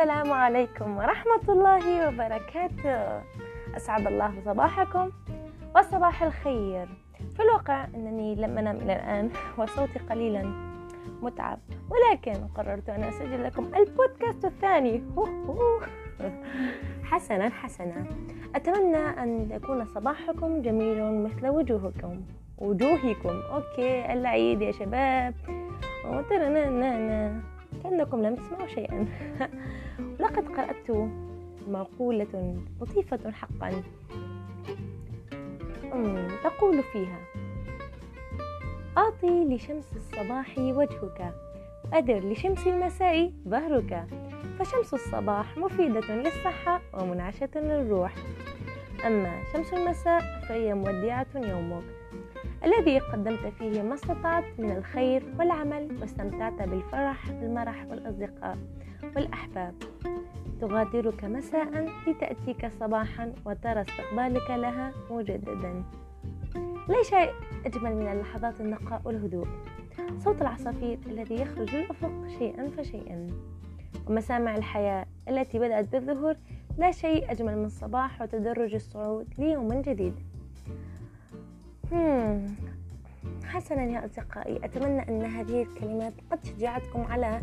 السلام عليكم ورحمة الله وبركاته. أسعد الله صباحكم وصباح الخير. في الواقع أنني لم أنام إلى الآن وصوتي قليلا متعب ولكن قررت أن أسجل لكم البودكاست الثاني. حسنا حسنا. أتمنى أن يكون صباحكم جميل مثل وجوهكم. وجوهكم. أوكي العيد يا شباب. كأنكم لم تسمعوا شيئا. لقد قرأت مقولة لطيفة حقا. تقول فيها أعطي لشمس الصباح وجهك وأدر لشمس المساء ظهرك. فشمس الصباح مفيدة للصحة ومنعشة للروح. أما شمس المساء فهي مودعة يومك. الذي قدمت فيه ما استطعت من الخير والعمل واستمتعت بالفرح والمرح والأصدقاء والأحباب. تغادرك مساء لتأتيك صباحا وترى استقبالك لها مجددا. لا شيء أجمل من اللحظات النقاء والهدوء. صوت العصافير الذي يخرج للأفق شيئا فشيئا. ومسامع الحياة التي بدأت بالظهور لا شيء أجمل من الصباح وتدرج الصعود ليوم جديد. حسنا يا أصدقائي أتمنى أن هذه الكلمات قد شجعتكم على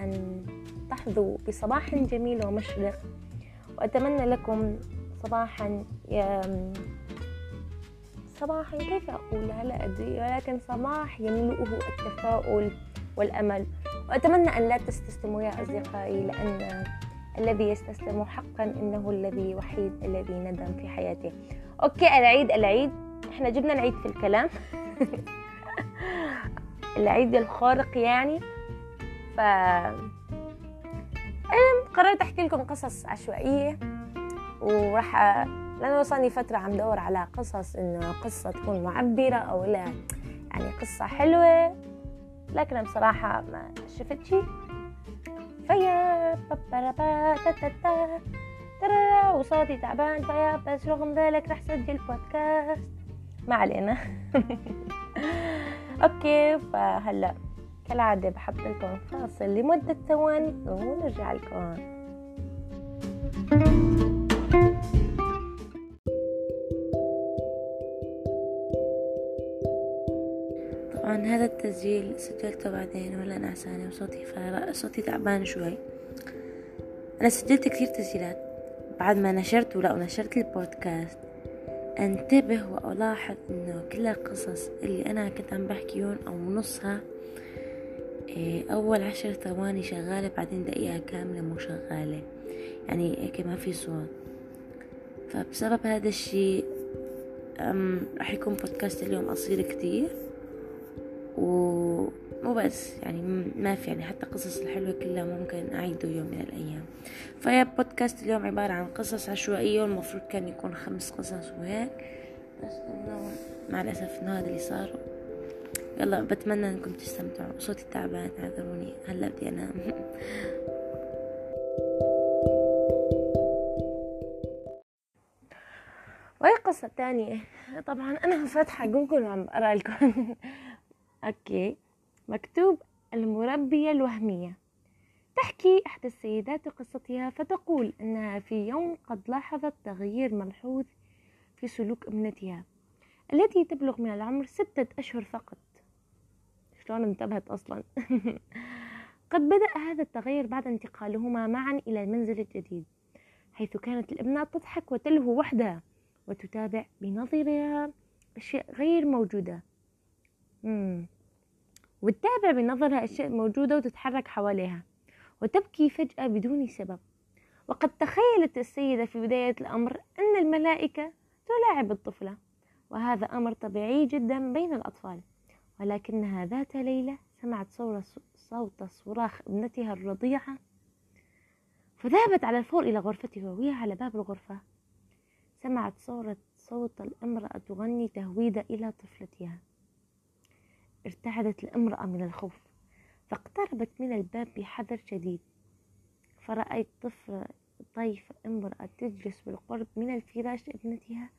أن تحظوا بصباح جميل ومشرق. وأتمنى لكم صباحا صباحا كيف أقولها لا أدري ولكن صباح يملؤه التفاؤل والأمل. وأتمنى أن لا تستسلموا يا أصدقائي لأن الذي يستسلم حقا إنه الذي وحيد الذي ندم في حياته. أوكي العيد العيد. إحنا جبنا العيد في الكلام. العيد الخارق يعني. ف قررت أحكي لكم قصص عشوائية. وراح لأنه وصلني فترة عم دور على قصص إنه قصة تكون معبرة أو لا يعني قصة حلوة. لكن بصراحة ما شفت شيء فيا وصوتي تعبان. فيا بس رغم ذلك رح سجل بودكاست ما علينا. أوكي فهلأ كالعادة بحط لكم فاصل لمدة ثواني ونرجع لكم. طبعا هذا التسجيل سجلته بعدين ولا نعسانة وصوتي صوتي تعبان شوي. أنا سجلت كثير تسجيلات بعد ما نشرت ولأ ونشرت البودكاست. انتبه والاحظ انه كل القصص اللي أنا كنت عم بحكيهم أو نصها إيه، اول عشر ثواني شغالة بعدين دقيقة كاملة مو شغالة. يعني هيك ما في صوت. فبسبب هذا الشيء راح يكون بودكاست اليوم قصير كتير. ومو بس يعني ما في يعني حتى قصص الحلوة كلها ممكن أعيده يوم من الأيام. فيا بودكاست اليوم عبارة عن قصص عشوائية والمفروض كان يكون خمس قصص وهيك. بس إنه مع الأسف إنه هذا اللي صار. يلا بتمنى إنكم تستمتعوا. صوتي تعبان اعذروني. هلا بدي أنام. وهي قصة تانية. طبعا أنا فاتحة جوجل وعم بقرأ لكم. okay. مكتوب المربية الوهمية. تحكي إحدى السيدات قصتها فتقول أنها في يوم قد لاحظت تغيير ملحوظ في سلوك ابنتها التي تبلغ من العمر ستة أشهر فقط. شلون انتبهت أصلا؟ قد بدأ هذا التغير بعد انتقالهما معا إلى المنزل الجديد حيث كانت الابنة تضحك وتلهو وحدها وتتابع بنظرها أشياء غير موجودة. وتتابع بنظرها أشياء موجودة وتتحرك حواليها وتبكي فجأة بدون سبب. وقد تخيلت السيدة في بداية الأمر أن الملائكة تلاعب الطفلة وهذا أمر طبيعي جدا بين الأطفال. ولكنها ذات ليلة سمعت صوت صراخ ابنتها الرضيعة فذهبت على الفور إلى غرفتها وهي على باب الغرفة. سمعت صورة صوت الامرأة تغني تهويدا إلى طفلتها. ارتعدت الامرأة من الخوف فاقتربت من الباب بحذر شديد. فرأيت طفل طيف امرأة تجلس بالقرب من الفراش ابنتها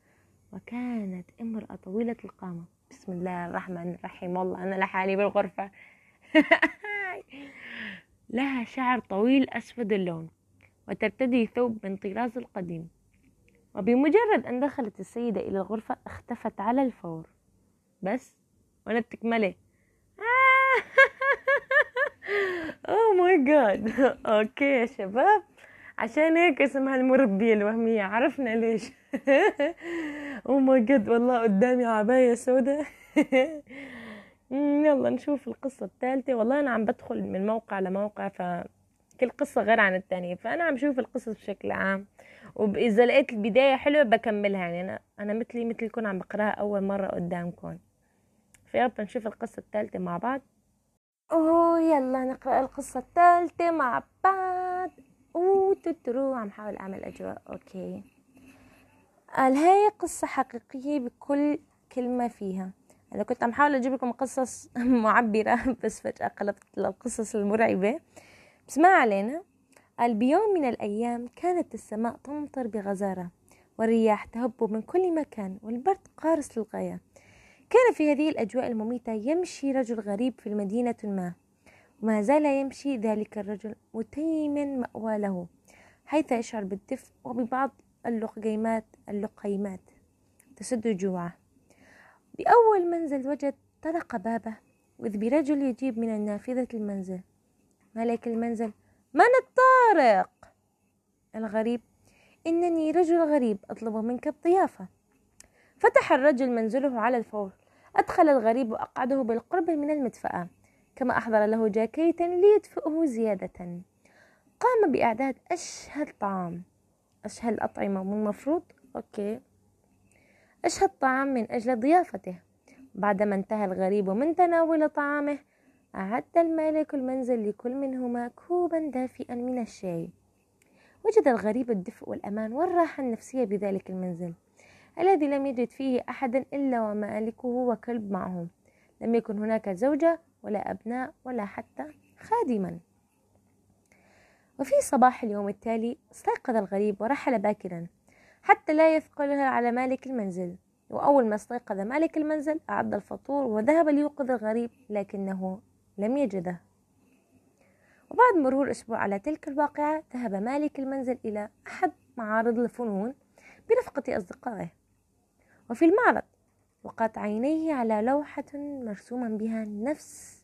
وكانت امرأة طويلة القامة. بسم الله الرحمن الرحيم. والله أنا لحالي بالغرفة. لها شعر طويل أسود اللون وترتدي ثوب من طراز القديم. وبمجرد أن دخلت السيدة إلى الغرفة اختفت على الفور. بس وأنا بتكملي. oh my god okay يا شباب. عشان هيك اسمها المربية الوهمية. عرفنا ليش. oh my god والله قدامي عباية سوداء يلا نشوف القصة الثالثة. والله أنا عم بدخل من موقع لموقع فكل قصة غير عن الثانية فأنا عم شوف القصص بشكل عام. وإذا لقيت البداية حلوة بكملها. يعني أنا أنا مثلي مثلكم عم بقرأها أول مرة قدامكم. فيلا نشوف القصة الثالثة مع بعض. أوه يلا نقرأ القصة الثالثة مع بعض. أوه تترو عم حاول أعمل أجواء. أوكي. قال هاي قصة حقيقية بكل كلمة فيها. أنا كنت عم حاول أجيب لكم قصص معبرة بس فجأة قلبت للقصص المرعبة. بس ما علينا. قال بيوم من الأيام كانت السماء تمطر بغزارة والرياح تهب من كل مكان والبرد قارس للغاية. كان في هذه الأجواء المميتة يمشي رجل غريب في المدينة ما. وما زال يمشي ذلك الرجل متيما مأوى له حيث يشعر بالدفء وببعض اللقيمات اللقيمات تسد جوعه. بأول منزل وجد طرق بابه وإذ برجل يجيب من النافذة المنزل. ملك المنزل من الطارق؟ الغريب إنني رجل غريب أطلب منك الضيافة. فتح الرجل منزله على الفور. أدخل الغريب وأقعده بالقرب من المدفأة كما أحضر له جاكيتا ليدفئه زيادة. قام بإعداد أشهى الطعام أشهى الأطعمة مو المفروض أوكي. أشهى الطعام من أجل ضيافته. بعدما انتهى الغريب من تناول طعامه أعد المالك المنزل لكل منهما كوبا دافئا من الشاي. وجد الغريب الدفء والأمان والراحة النفسية بذلك المنزل. الذي لم يجد فيه أحدا إلا ومالكه وكلب معهم. لم يكن هناك زوجة ولا أبناء ولا حتى خادما. وفي صباح اليوم التالي استيقظ الغريب ورحل باكرا حتى لا يثقلها على مالك المنزل. وأول ما استيقظ مالك المنزل أعد الفطور وذهب ليوقظ الغريب لكنه لم يجده. وبعد مرور أسبوع على تلك الواقعة ذهب مالك المنزل إلى أحد معارض الفنون برفقة أصدقائه. وفي المعرض وقعت عينيه على لوحة مرسوما بها نفس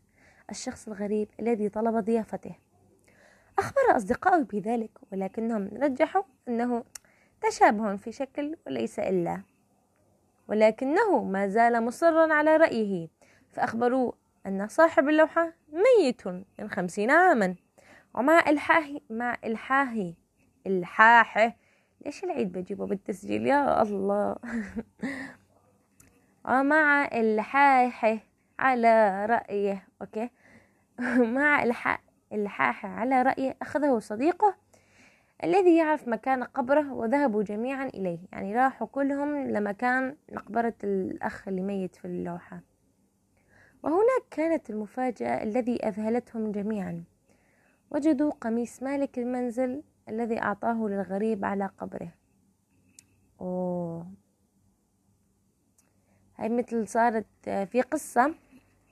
الشخص الغريب الذي طلب ضيافته. أخبر أصدقائه بذلك ولكنهم رجحوا أنه تشابه في شكل وليس إلا. ولكنه ما زال مصرا على رأيه فأخبروه أن صاحب اللوحة ميت من خمسين عاما ومع إلحاحه مع إلحاحه إلحاحه ليش العيد بجيبه بالتسجيل؟ يا الله. ومع الحاحة على رأيه. أوكي. مع الحاحة على رأيه أخذه صديقه الذي يعرف مكان قبره وذهبوا جميعا إليه. يعني راحوا كلهم لمكان مقبرة الأخ اللي ميت في اللوحة. وهناك كانت المفاجأة الذي أذهلتهم جميعا. وجدوا قميص مالك المنزل الذي أعطاه للغريب على قبره. أوه. هاي مثل صارت في قصة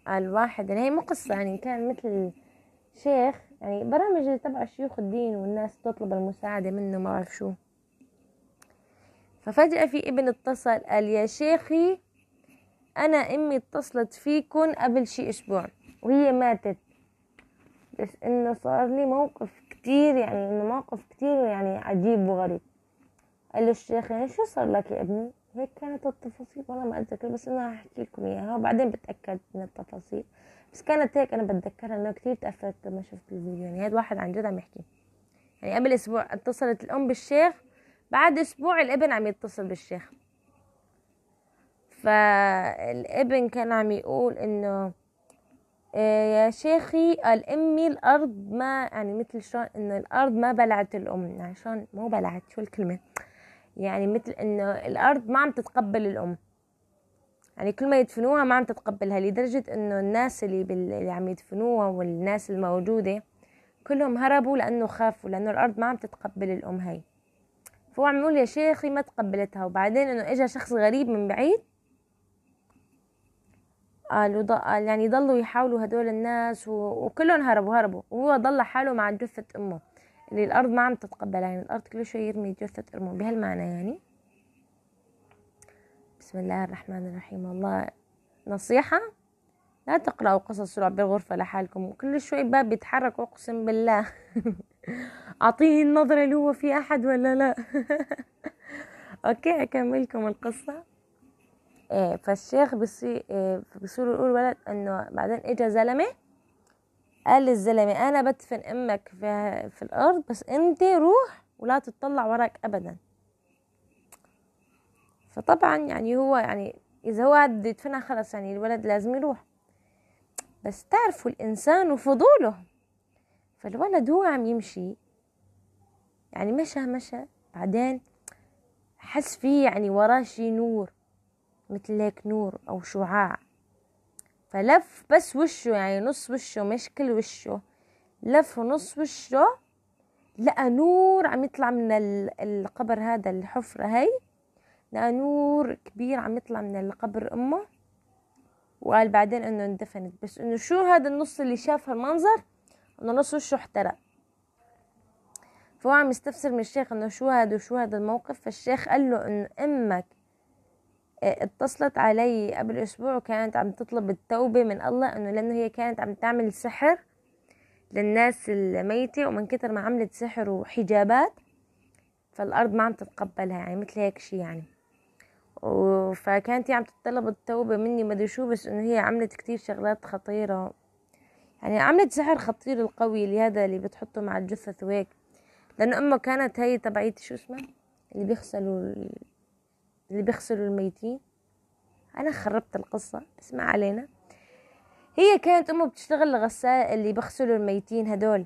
الواحد يعني هي مو قصة يعني كان مثل شيخ يعني برامج تبع شيوخ الدين والناس تطلب المساعدة منه ما أعرف شو. ففجأة في ابن اتصل قال يا شيخي أنا أمي اتصلت فيكن قبل شي أسبوع وهي ماتت. بس إنه صار لي موقف كتير يعني إنه موقف كتير يعني عجيب وغريب. قال له الشيخ يعني شو صار لك يا ابني؟ هيك كانت التفاصيل والله ما أتذكر بس أنا هحكي لكم إياها وبعدين بتأكد من التفاصيل. بس كانت هيك أنا بتذكرها إنه كتير تأثرت لما شفت الفيديو. يعني هذا واحد عن جد عم يحكي. يعني قبل أسبوع اتصلت الأم بالشيخ بعد أسبوع الابن عم يتصل بالشيخ. فالابن كان عم يقول إيه يا شيخي قال امي الأرض ما يعني مثل شلون انه الأرض ما بلعت الأم يعني شلون مو بلعت شو الكلمة؟ يعني مثل انه الأرض ما عم تتقبل الأم. يعني كل ما يدفنوها ما عم تتقبلها لدرجة إنه الناس اللي, بال... اللي عم يدفنوها والناس الموجودة كلهم هربوا لأنه خافوا لأنه الأرض ما عم تتقبل الأم هاي فهو عم يقول يا شيخي ما تقبلتها. وبعدين إنه اجى شخص غريب من بعيد قالوا قال يعني ضلوا يحاولوا هدول الناس و... وكلهم هربوا هربوا. وهو ضل حاله مع جثة أمه. اللي الأرض ما عم تتقبلها يعني الأرض كل شوي يرمي جثة أمه. بهالمعنى يعني. بسم الله الرحمن الرحيم. والله نصيحة. لا تقرأوا قصص رعب بالغرفة لحالكم. كل شوي باب بيتحرك أقسم بالله. أعطيه النظرة اللي هو في أحد ولا لا. أوكي أكملكم القصة. فالشيخ بصير إيه بصير يقول ولد إنه بعدين إجا زلمة قال للزلمة أنا بدفن أمك في, في الأرض بس أنت روح ولا تطلع وراك أبدا. فطبعا يعني هو يعني إذا هو بده يدفنها خلص يعني الولد لازم يروح. بس تعرفوا الإنسان وفضوله. فالولد هو عم يمشي يعني مشى مشى بعدين حس فيه يعني وراه شي نور. مثل هيك نور أو شعاع. فلف بس وشه يعني نص وشه مش كل وشه. لف نص وشه لقى نور عم يطلع من القبر هذا الحفرة هاي لقى نور كبير عم يطلع من القبر أمه. وقال بعدين إنه اندفنت. بس إنه شو هذا النص اللي شاف هالمنظر إنه نص وشه احترق. فهو عم يستفسر من الشيخ إنه شو هذا وشو هذا الموقف. فالشيخ قال له انه أمك آه، اتصلت علي قبل أسبوع وكانت عم تطلب التوبة من الله إنه لأنه هي كانت عم تعمل سحر للناس الميتة ومن كتر ما عملت سحر وحجابات فالأرض ما عم تتقبلها يعني مثل هيك شي يعني. فكانت هي عم تطلب التوبة مني مدري شو بس إنه هي عملت كتير شغلات خطيرة. يعني عملت سحر خطير القوي اللي هذا اللي بتحطه مع الجثث وهيك. لأنه أمه كانت هي تبعيت شو اسمه اللي بيغسلوا اللي بيغسلوا الميتين. أنا خربت القصة بس ما علينا. هي كانت أمه بتشتغل غسال اللي بيغسلوا الميتين هدول.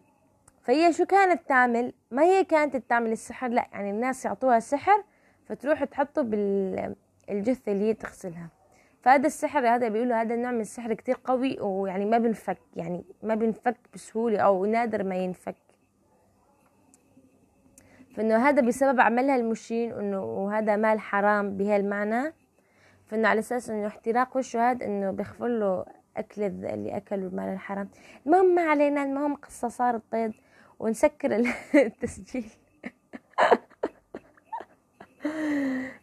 فهي شو كانت تعمل؟ ما هي كانت تعمل السحر لا يعني الناس يعطوها سحر فتروح تحطه بالجثة اللي هي تغسلها. فهذا السحر هذا بيقولوا هذا النوع من السحر كتير قوي ويعني ما بنفك يعني ما بنفك بسهولة أو نادر ما ينفك. فإنه هذا بسبب عملها المشين إنه وهذا مال حرام بهالمعنى. فإنه على أساس إنه احتراق هذا إنه بيغفر له أكل اللي أكلوا المال الحرام. المهم ما علينا المهم قصة صارت بيض ونسكر التسجيل.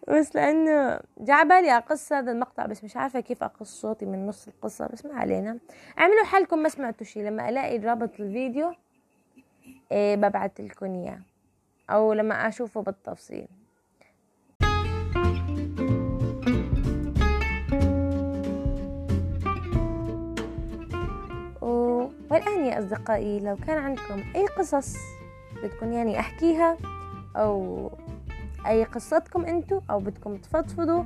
بس لأنه جا بالي أقص هذا المقطع بس مش عارفة كيف أقص صوتي من نص القصة بس ما علينا. اعملوا حالكم ما سمعتوا شي لما ألاقي رابط الفيديو إيه ببعث لكم إياه. أو لما أشوفه بالتفصيل. والآن يا أصدقائي لو كان عندكم أي قصص بدكم يعني أحكيها أو أي قصتكم أنتو أو بدكم تفضفضوا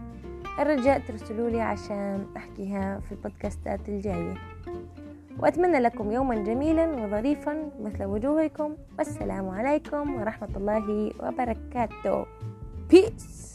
الرجاء ترسلوا لي عشان أحكيها في البودكاستات الجاية. وأتمنى لكم يوما جميلا وظريفا مثل وجوهكم. والسلام عليكم ورحمة الله وبركاته. بيس